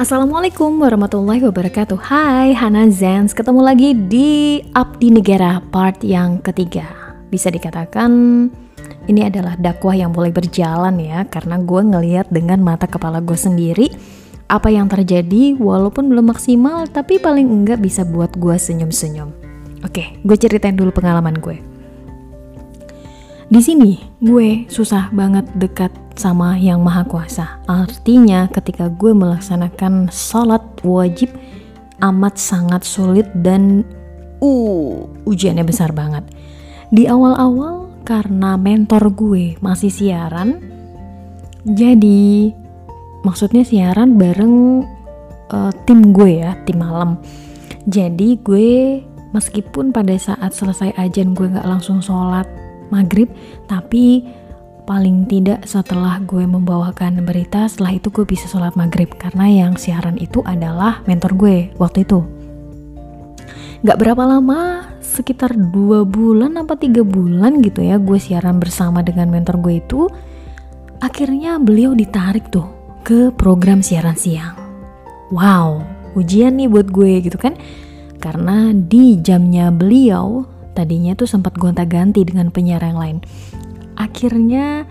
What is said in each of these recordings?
Assalamualaikum warahmatullahi wabarakatuh. Hai Hana Zens. Ketemu lagi di Abdi Negara part yang ketiga. Bisa dikatakan ini adalah dakwah yang boleh berjalan ya Karena gue ngeliat dengan mata kepala gue sendiri Apa yang terjadi walaupun belum maksimal Tapi paling enggak bisa buat gue senyum-senyum. Oke, gue ceritain dulu pengalaman gue di sini gue susah banget dekat sama yang maha kuasa. Artinya ketika gue melaksanakan sholat wajib amat sangat sulit dan uh ujiannya besar banget. Di awal-awal karena mentor gue masih siaran, jadi maksudnya siaran bareng uh, tim gue ya, tim malam. Jadi gue meskipun pada saat selesai ajan gue nggak langsung sholat maghrib tapi paling tidak setelah gue membawakan berita setelah itu gue bisa sholat maghrib. Karena yang siaran itu adalah mentor gue waktu itu. Gak berapa lama sekitar dua bulan apa tiga bulan gitu ya gue siaran bersama dengan mentor gue itu. Akhirnya beliau ditarik tuh ke program siaran siang. Wow ujian nih buat gue gitu kan. Karena di jamnya beliau tadinya tuh sempat gonta-ganti dengan penyiar yang lain. Akhirnya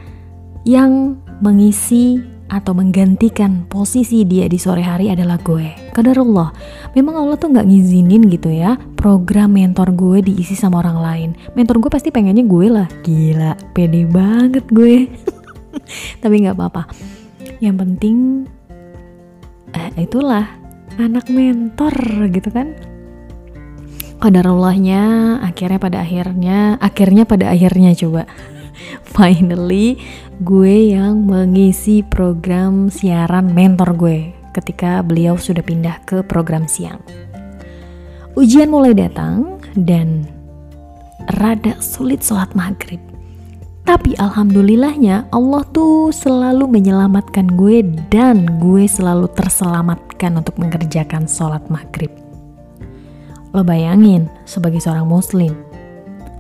yang mengisi atau menggantikan posisi dia di sore hari adalah gue. Allah, memang Allah tuh nggak ngizinin gitu ya program mentor gue diisi sama orang lain. Mentor gue pasti pengennya gue lah. Gila, pede banget gue. Tapi nggak apa-apa. Yang penting eh, itulah anak mentor gitu kan Qadarullahnya akhirnya pada akhirnya akhirnya pada akhirnya coba finally gue yang mengisi program siaran mentor gue ketika beliau sudah pindah ke program siang. Ujian mulai datang dan rada sulit sholat maghrib. Tapi alhamdulillahnya Allah tuh selalu menyelamatkan gue dan gue selalu terselamatkan untuk mengerjakan sholat maghrib. Lo bayangin sebagai seorang muslim,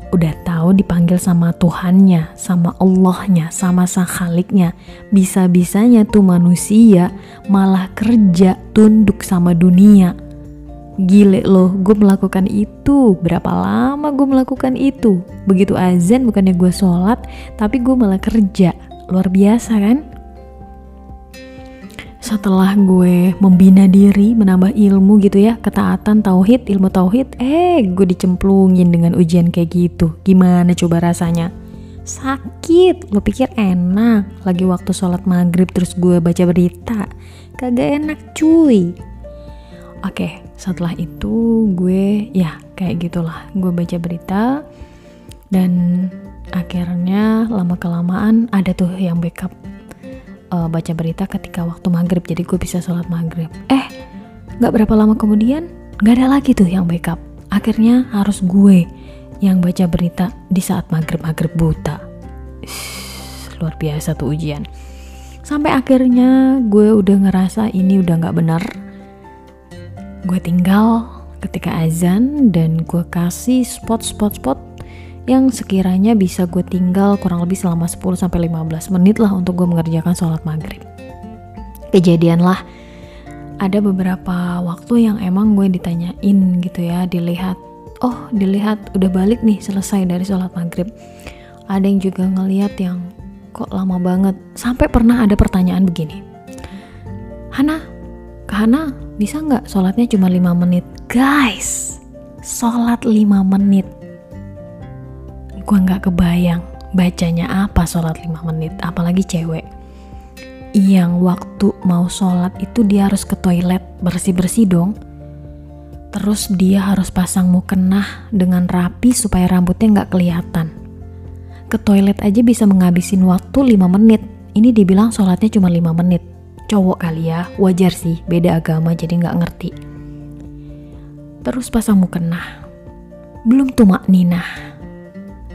udah tahu dipanggil sama Tuhannya, sama Allahnya, sama sang khaliknya. Bisa-bisanya tuh manusia malah kerja tunduk sama dunia. Gile loh, gue melakukan itu. Berapa lama gue melakukan itu? Begitu azan bukannya gue sholat, tapi gue malah kerja. Luar biasa kan? Setelah gue membina diri, menambah ilmu gitu ya, ketaatan, tauhid, ilmu tauhid, eh gue dicemplungin dengan ujian kayak gitu. Gimana coba rasanya? Sakit, lo pikir enak lagi waktu sholat maghrib terus gue baca berita. Kagak enak cuy. Oke, setelah itu gue ya kayak gitulah. Gue baca berita dan akhirnya lama kelamaan ada tuh yang backup uh, baca berita ketika waktu maghrib jadi gue bisa sholat maghrib. Eh nggak berapa lama kemudian nggak ada lagi tuh yang backup. Akhirnya harus gue yang baca berita di saat maghrib maghrib buta luar biasa tuh ujian. Sampai akhirnya gue udah ngerasa ini udah nggak benar. Gue tinggal ketika azan dan gue kasih spot-spot-spot yang sekiranya bisa gue tinggal kurang lebih selama 10-15 menit lah untuk gue mengerjakan sholat maghrib. Kejadianlah ada beberapa waktu yang emang gue ditanyain gitu ya, dilihat, oh dilihat udah balik nih selesai dari sholat maghrib. Ada yang juga ngeliat yang kok lama banget, sampai pernah ada pertanyaan begini. Hana, Kak Hana bisa nggak sholatnya cuma 5 menit? Guys, sholat 5 menit gue nggak kebayang bacanya apa sholat 5 menit apalagi cewek. Yang waktu mau sholat itu dia harus ke toilet bersih-bersih dong. Terus dia harus pasang mukena dengan rapi supaya rambutnya nggak kelihatan. Ke toilet aja bisa menghabisin waktu 5 menit. Ini dibilang sholatnya cuma 5 menit. Cowok kali ya wajar sih beda agama jadi nggak ngerti. Terus pasang mukena belum tumak ninah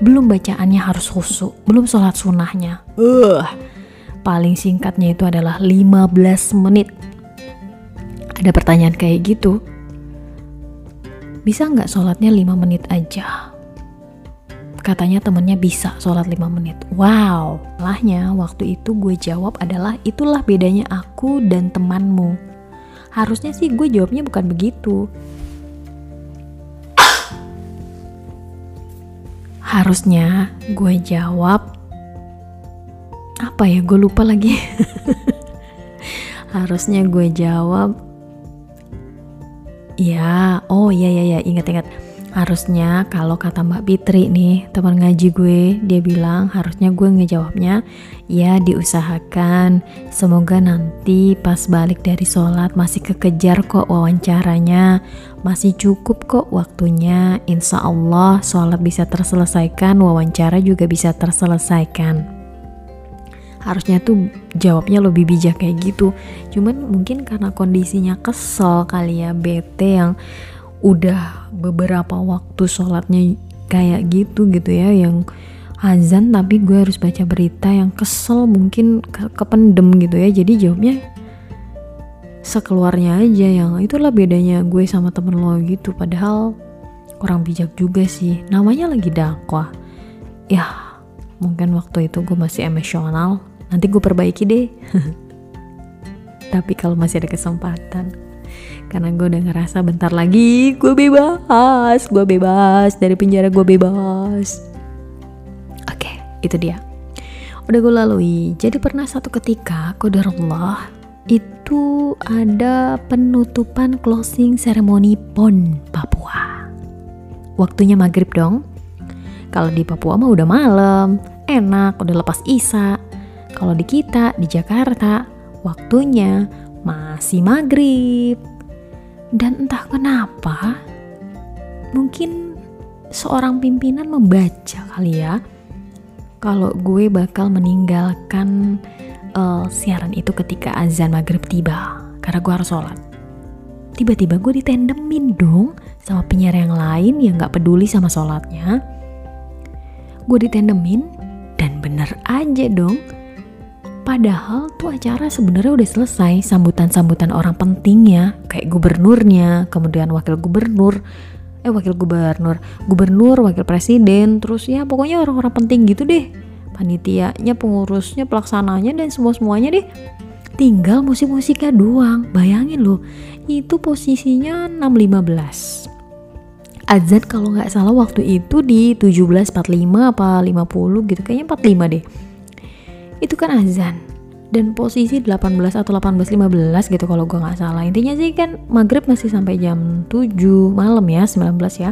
belum bacaannya harus khusyuk, belum sholat sunnahnya. Uh, paling singkatnya itu adalah 15 menit. Ada pertanyaan kayak gitu. Bisa nggak sholatnya 5 menit aja? Katanya temennya bisa sholat 5 menit. Wow, lahnya waktu itu gue jawab adalah itulah bedanya aku dan temanmu. harusnya sih gue jawabnya bukan begitu harusnya gue jawab apa ya gue lupa lagi. Harusnya gue jawab ya oh iya iya ya ingat-ingat harusnya kalau kata Mbak Fitri nih teman ngaji gue dia bilang harusnya gue ngejawabnya ya diusahakan. Semoga nanti pas balik dari sholat masih kekejar kok wawancaranya. Masih cukup kok waktunya. Insya Allah sholat bisa terselesaikan wawancara juga bisa terselesaikan. Harusnya tuh jawabnya lebih bijak kayak gitu. Cuman mungkin karena kondisinya kesel kali ya bete yang udah beberapa waktu sholatnya kayak gitu gitu ya yang azan tapi gue harus baca berita yang kesel mungkin ke kependem gitu ya. Jadi jawabnya sekeluarnya aja yang itulah bedanya gue sama temen lo gitu. Padahal kurang bijak juga sih. Namanya lagi dakwah. Ya mungkin waktu itu gue masih emosional. Nanti gue perbaiki deh. Tapi kalau masih ada kesempatan karena gue udah ngerasa bentar lagi gue bebas gue bebas dari penjara gue bebas. Oke itu dia. Udah gue lalui. Jadi pernah satu ketika kodarullah itu ada penutupan closing ceremony PON Papua. Waktunya maghrib dong. Kalau di Papua mah udah malam enak udah lepas isa. Kalau di kita di Jakarta waktunya masih maghrib dan entah kenapa, mungkin seorang pimpinan membaca kali ya, kalau gue bakal meninggalkan uh, siaran itu ketika azan maghrib tiba, karena gue harus sholat. Tiba-tiba gue ditendemin dong sama penyiar yang lain yang gak peduli sama sholatnya. Gue ditendemin dan bener aja dong Padahal tuh acara sebenarnya udah selesai sambutan-sambutan orang pentingnya kayak gubernurnya, kemudian wakil gubernur, eh wakil gubernur, gubernur, wakil presiden, terus ya pokoknya orang-orang penting gitu deh. Panitianya, pengurusnya, pelaksananya dan semua-semuanya deh. Tinggal musik-musiknya doang. Bayangin loh, itu posisinya 6.15 azan kalau nggak salah waktu itu di 17.45 apa 50 gitu kayaknya 45 deh itu kan azan. Dan posisi 18 atau 18.15 gitu kalau gue nggak salah. Intinya sih kan maghrib masih sampai jam 7 malam ya 19 ya.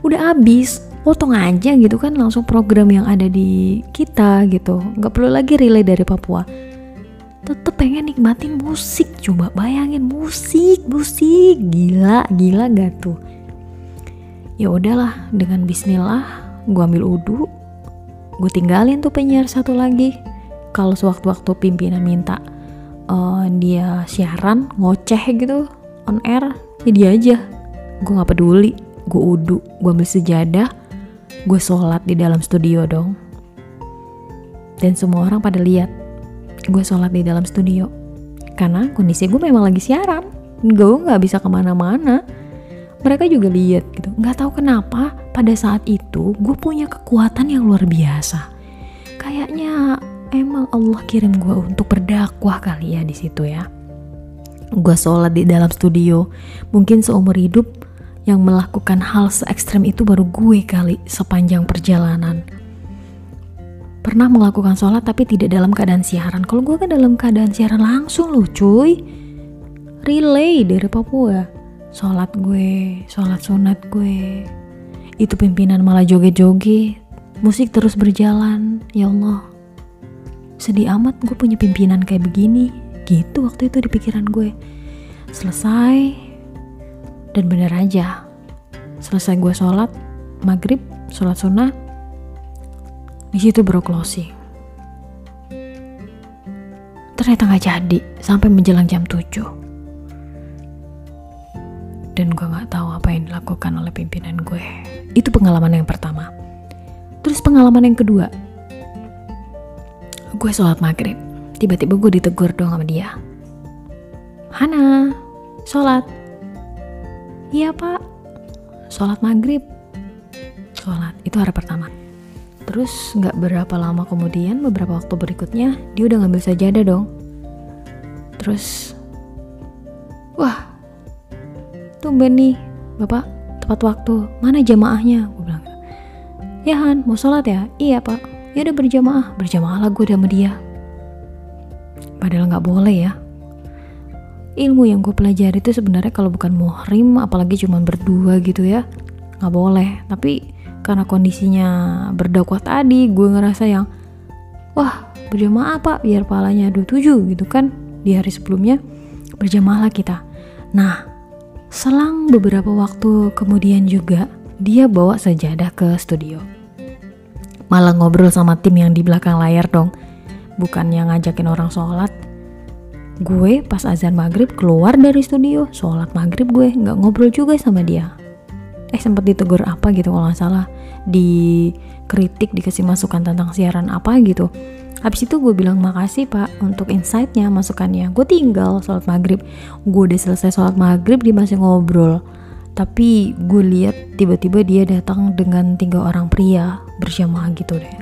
Udah abis potong aja gitu kan langsung program yang ada di kita gitu. Nggak perlu lagi relay dari Papua. Tetep pengen nikmatin musik coba bayangin musik musik. Gila gila gak tuh? Ya udahlah dengan Bismillah gue ambil uduk gue tinggalin tuh penyiar satu lagi. Kalau sewaktu-waktu pimpinan minta uh, dia siaran ngoceh gitu on air ya dia aja. Gue nggak peduli gue udu gue ambil sejadah gue sholat di dalam studio dong. Dan semua orang pada lihat gue sholat di dalam studio. Karena kondisi gue memang lagi siaran gue nggak bisa ke mana-mana. Mereka juga lihat gitu nggak tahu kenapa pada saat itu gue punya kekuatan yang luar biasa. Kayaknya emang Allah kirim gue untuk berdakwah kali ya di situ ya. Gue sholat di dalam studio. Mungkin seumur hidup yang melakukan hal se ekstrem itu baru gue kali sepanjang perjalanan. Pernah melakukan sholat tapi tidak dalam keadaan siaran. Kalau gue kan dalam keadaan siaran langsung loh cuy. Relay dari Papua. Sholat gue sholat sunat gue itu pimpinan malah joget-joget, musik terus berjalan, ya Allah. Sedih amat gue punya pimpinan kayak begini, gitu waktu itu di pikiran gue. Selesai, dan bener aja. Selesai gue sholat, maghrib, sholat sunnah, di situ bro closing. Ternyata gak jadi, sampai menjelang jam 7 dan gue gak tahu apa yang dilakukan oleh pimpinan gue. Itu pengalaman yang pertama. Terus pengalaman yang kedua, gue sholat maghrib. Tiba-tiba gue ditegur dong sama dia. Hana, sholat. Iya pak, sholat maghrib. Sholat, itu hari pertama. Terus gak berapa lama kemudian, beberapa waktu berikutnya, dia udah ngambil sajadah dong. Terus wah tumben nih. Bapak tepat waktu. Mana jamaahnya? Gue bilang ya Han mau sholat ya? Iya pak. Ya udah berjamaah. Berjamaah lah gue sama dia. Padahal nggak boleh ya. Ilmu yang gue pelajari itu sebenarnya kalau bukan muhrim apalagi cuma berdua gitu ya nggak boleh. Tapi karena kondisinya berdakwah tadi gue ngerasa yang wah berjamaah pak biar palanya 27 gitu kan di hari sebelumnya berjamaah lah kita. Nah selang beberapa waktu kemudian juga dia bawa sajadah ke studio. Malah ngobrol sama tim yang di belakang layar dong bukannya ngajakin orang sholat. Gue pas azan maghrib keluar dari studio sholat maghrib gue nggak ngobrol juga sama dia. Eh sempat ditegur apa gitu kalau nggak salah? Dikritik dikasih masukan tentang siaran apa gitu habis itu gue bilang makasih pak untuk insightnya masukannya. Gue tinggal sholat maghrib. Gue udah selesai sholat maghrib dia masih ngobrol. Tapi gue lihat tiba-tiba dia datang dengan tiga orang pria berjamaah gitu deh.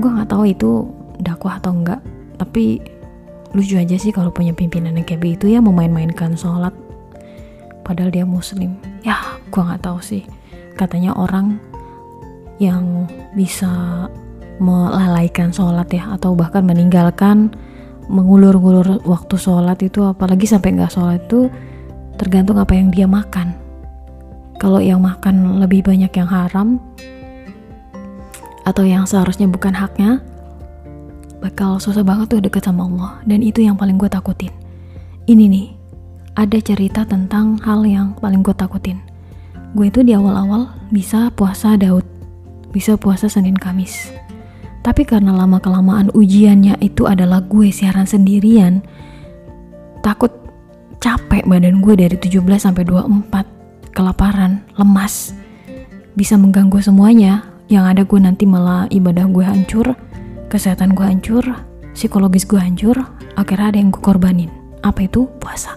Gue nggak tahu itu dakwah atau enggak tapi lucu aja sih kalau punya pimpinan yang kayak begitu ya memain-mainkan sholat. Padahal dia muslim. Ya gue nggak tahu sih. Katanya orang yang bisa melalaikan sholat ya atau bahkan meninggalkan mengulur-ngulur waktu sholat itu apalagi sampai nggak sholat itu tergantung apa yang dia makan. Kalau yang makan lebih banyak yang haram atau yang seharusnya bukan haknya bakal susah banget tuh deket sama Allah. Dan itu yang paling gue takutin. Ini nih ada cerita tentang hal yang paling gue takutin. Gue itu di awal-awal bisa puasa Daud bisa puasa Senin Kamis tapi karena lama kelamaan ujiannya itu adalah gue siaran sendirian takut capek badan gue dari 17 sampai 24 kelaparan lemas bisa mengganggu semuanya yang ada gue nanti malah ibadah gue hancur kesehatan gue hancur, psikologis gue hancur, akhirnya ada yang gue korbanin. Apa itu? Puasa.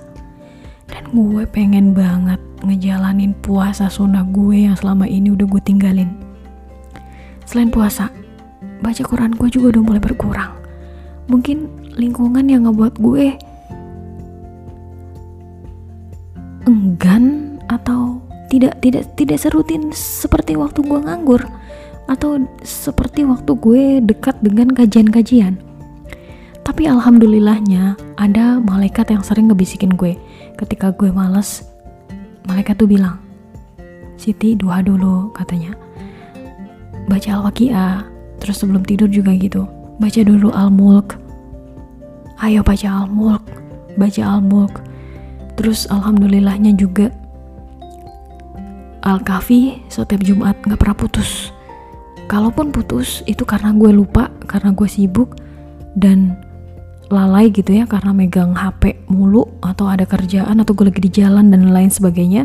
Dan gue pengen banget ngejalanin puasa sunnah gue yang selama ini udah gue tinggalin. Selain puasa, baca Quran gue juga udah mulai berkurang. Mungkin lingkungan yang ngebuat gue enggan atau tidak tidak tidak serutin seperti waktu gue nganggur atau seperti waktu gue dekat dengan kajian-kajian. Tapi alhamdulillahnya ada malaikat yang sering ngebisikin gue. Ketika gue males, malaikat tuh bilang, Siti doa dulu katanya. Baca Al-Waqi'ah, terus sebelum tidur juga gitu. Baca dulu Al-Mulk. Ayo baca Al-Mulk, baca Al-Mulk. Terus alhamdulillahnya juga Al-Kahfi setiap Jumat gak pernah putus kalaupun putus itu karena gue lupa karena gue sibuk dan lalai gitu ya karena megang HP mulu atau ada kerjaan atau gue lagi di jalan dan lain sebagainya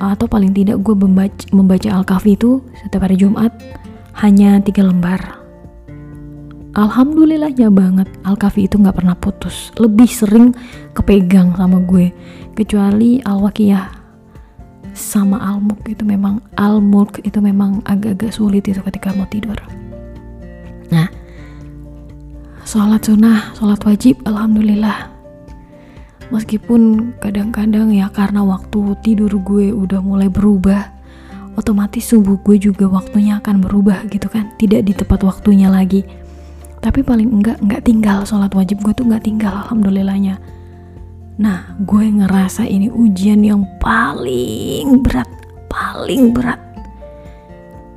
atau paling tidak gue membaca, membaca Al-Kahfi itu setiap hari Jumat hanya tiga lembar. Alhamdulillahnya banget Al-Kahfi itu gak pernah putus. Lebih sering kepegang sama gue kecuali Al-Wakiyah sama al-mulk itu memang al-mulk itu memang agak-agak sulit itu ketika mau tidur. Nah sholat sunnah sholat wajib alhamdulillah. Meskipun kadang-kadang ya karena waktu tidur gue udah mulai berubah otomatis subuh gue juga waktunya akan berubah gitu kan tidak di tepat waktunya lagi tapi paling enggak enggak tinggal sholat wajib gue tuh enggak tinggal alhamdulillahnya Nah, gue ngerasa ini ujian yang paling berat, paling berat.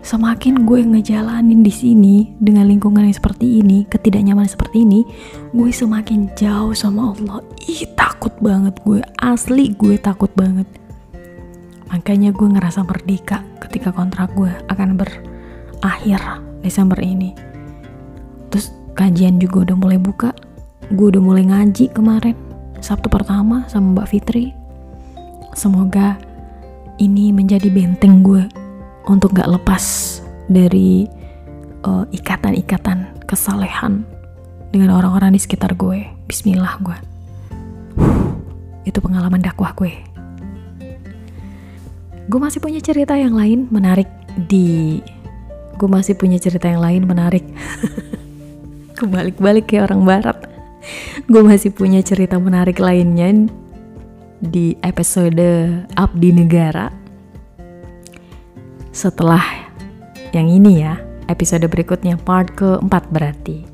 Semakin gue ngejalanin di sini dengan lingkungan yang seperti ini, ketidaknyamanan seperti ini, gue semakin jauh sama Allah. Ih, takut banget gue, asli gue takut banget. Makanya gue ngerasa merdeka ketika kontrak gue akan berakhir Desember ini. Terus kajian juga udah mulai buka, gue udah mulai ngaji kemarin Sabtu pertama sama Mbak Fitri. Semoga ini menjadi benteng gue untuk gak lepas dari uh, ikatan-ikatan kesalehan dengan orang-orang di sekitar gue. Bismillah gue. itu pengalaman dakwah gue. Gue masih punya cerita yang lain menarik di gue masih punya cerita yang lain menarik kebalik-balik kayak orang barat gue masih punya cerita menarik lainnya di episode Abdi Negara. Setelah yang ini ya, episode berikutnya part keempat berarti.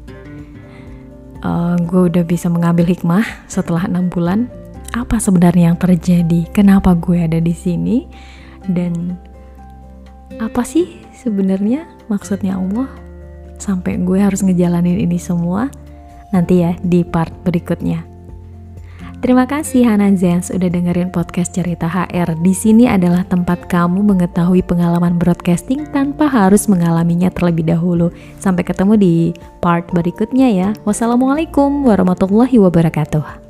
Uh, gue udah bisa mengambil hikmah setelah enam bulan. Apa sebenarnya yang terjadi? Kenapa gue ada di sini? Dan apa sih sebenarnya maksudnya Allah sampai gue harus ngejalanin ini semua nanti ya di part berikutnya. Terima kasih Hana Zens udah dengerin podcast cerita HR. Di sini adalah tempat kamu mengetahui pengalaman broadcasting tanpa harus mengalaminya terlebih dahulu. Sampai ketemu di part berikutnya ya. Wassalamualaikum warahmatullahi wabarakatuh.